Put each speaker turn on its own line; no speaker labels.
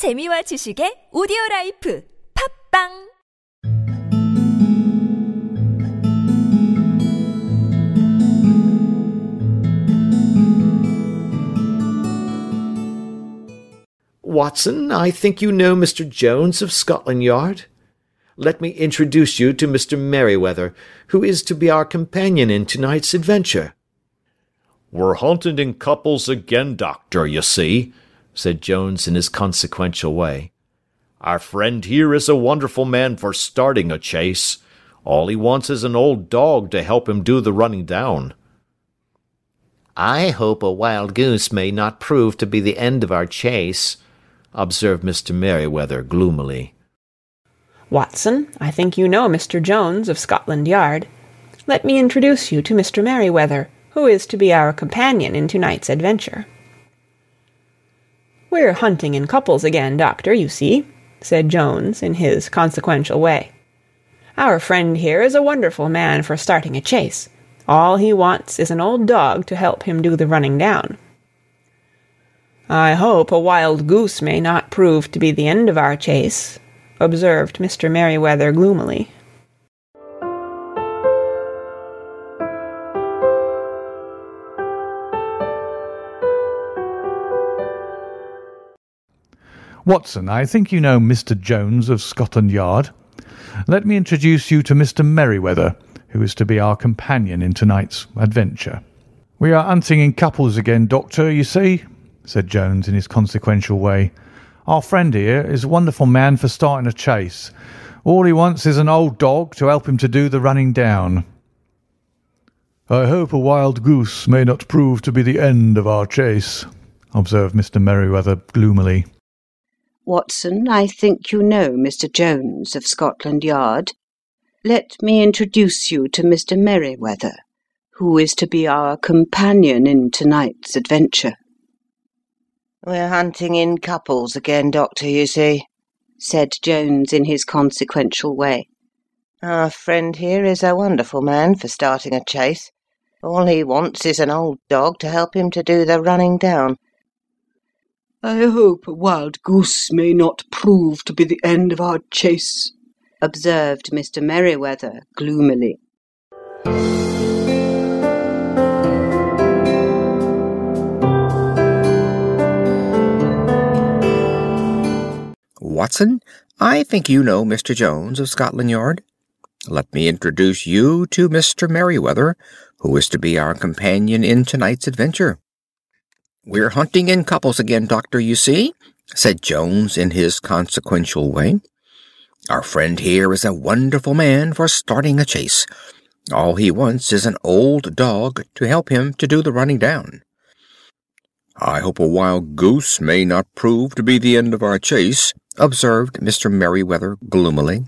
재미와 지식의 오디오 라이프 팝빵
Watson, I think you know Mr. Jones of Scotland Yard. Let me introduce you to Mr. Merryweather, who is to be our companion in tonight's adventure.
We're hunting in couples again, Doctor, you see, said Jones in his consequential way. Our friend here is a wonderful man for starting a chase. All he wants is an old dog to help him do the running down.
I hope a wild goose may not prove to be the end of our chase, observed Mr. Merryweather gloomily.
Watson, I think you know Mr. Jones of Scotland Yard. Let me introduce you to Mr. Merryweather, who is to be our companion in tonight's adventure. We're hunting in couples again, Doctor, you see, said Jones in his consequential way. Our friend here is a wonderful man for starting a chase. All he wants is an old dog to help him do the running down. I hope a wild goose may not prove to be the end of our chase, observed Mr. Merryweather gloomily.
Watson, I think you know Mr. Jones of Scotland Yard. Let me introduce you to Mr. Merryweather, who is to be our companion in tonight's adventure. We are hunting in couples again, Doctor, you see, said Jones in his consequential way. Our friend here is a wonderful man for starting a chase. All he wants is an old dog to help him to do the running down. I hope a wild goose may not prove to be the end of our chase, observed Mr. Merryweather gloomily.
Watson, I think you know Mr. Jones of Scotland Yard. Let me introduce you to Mr. Merryweather, who is to be our companion in tonight's adventure.
We're hunting in couples again, Doctor, you see,
said Jones in his consequential way.
Our friend here is a wonderful man for starting a chase. All he wants is an old dog to help him to do the running down.
I hope a wild goose may not prove to be the end of our chase,
observed Mr. Merryweather, gloomily.
Watson, I think you know Mr. Jones of Scotland Yard. Let me introduce you to Mr. Merryweather, who is to be our companion in tonight's adventure. We're hunting in couples again, Doctor, you see, said Jones in his consequential way. Our friend here is a wonderful man for starting a chase. All he wants is an old dog to help him to do the running down. I hope a wild goose may not prove to be the end of our chase, observed Mr. Merryweather gloomily.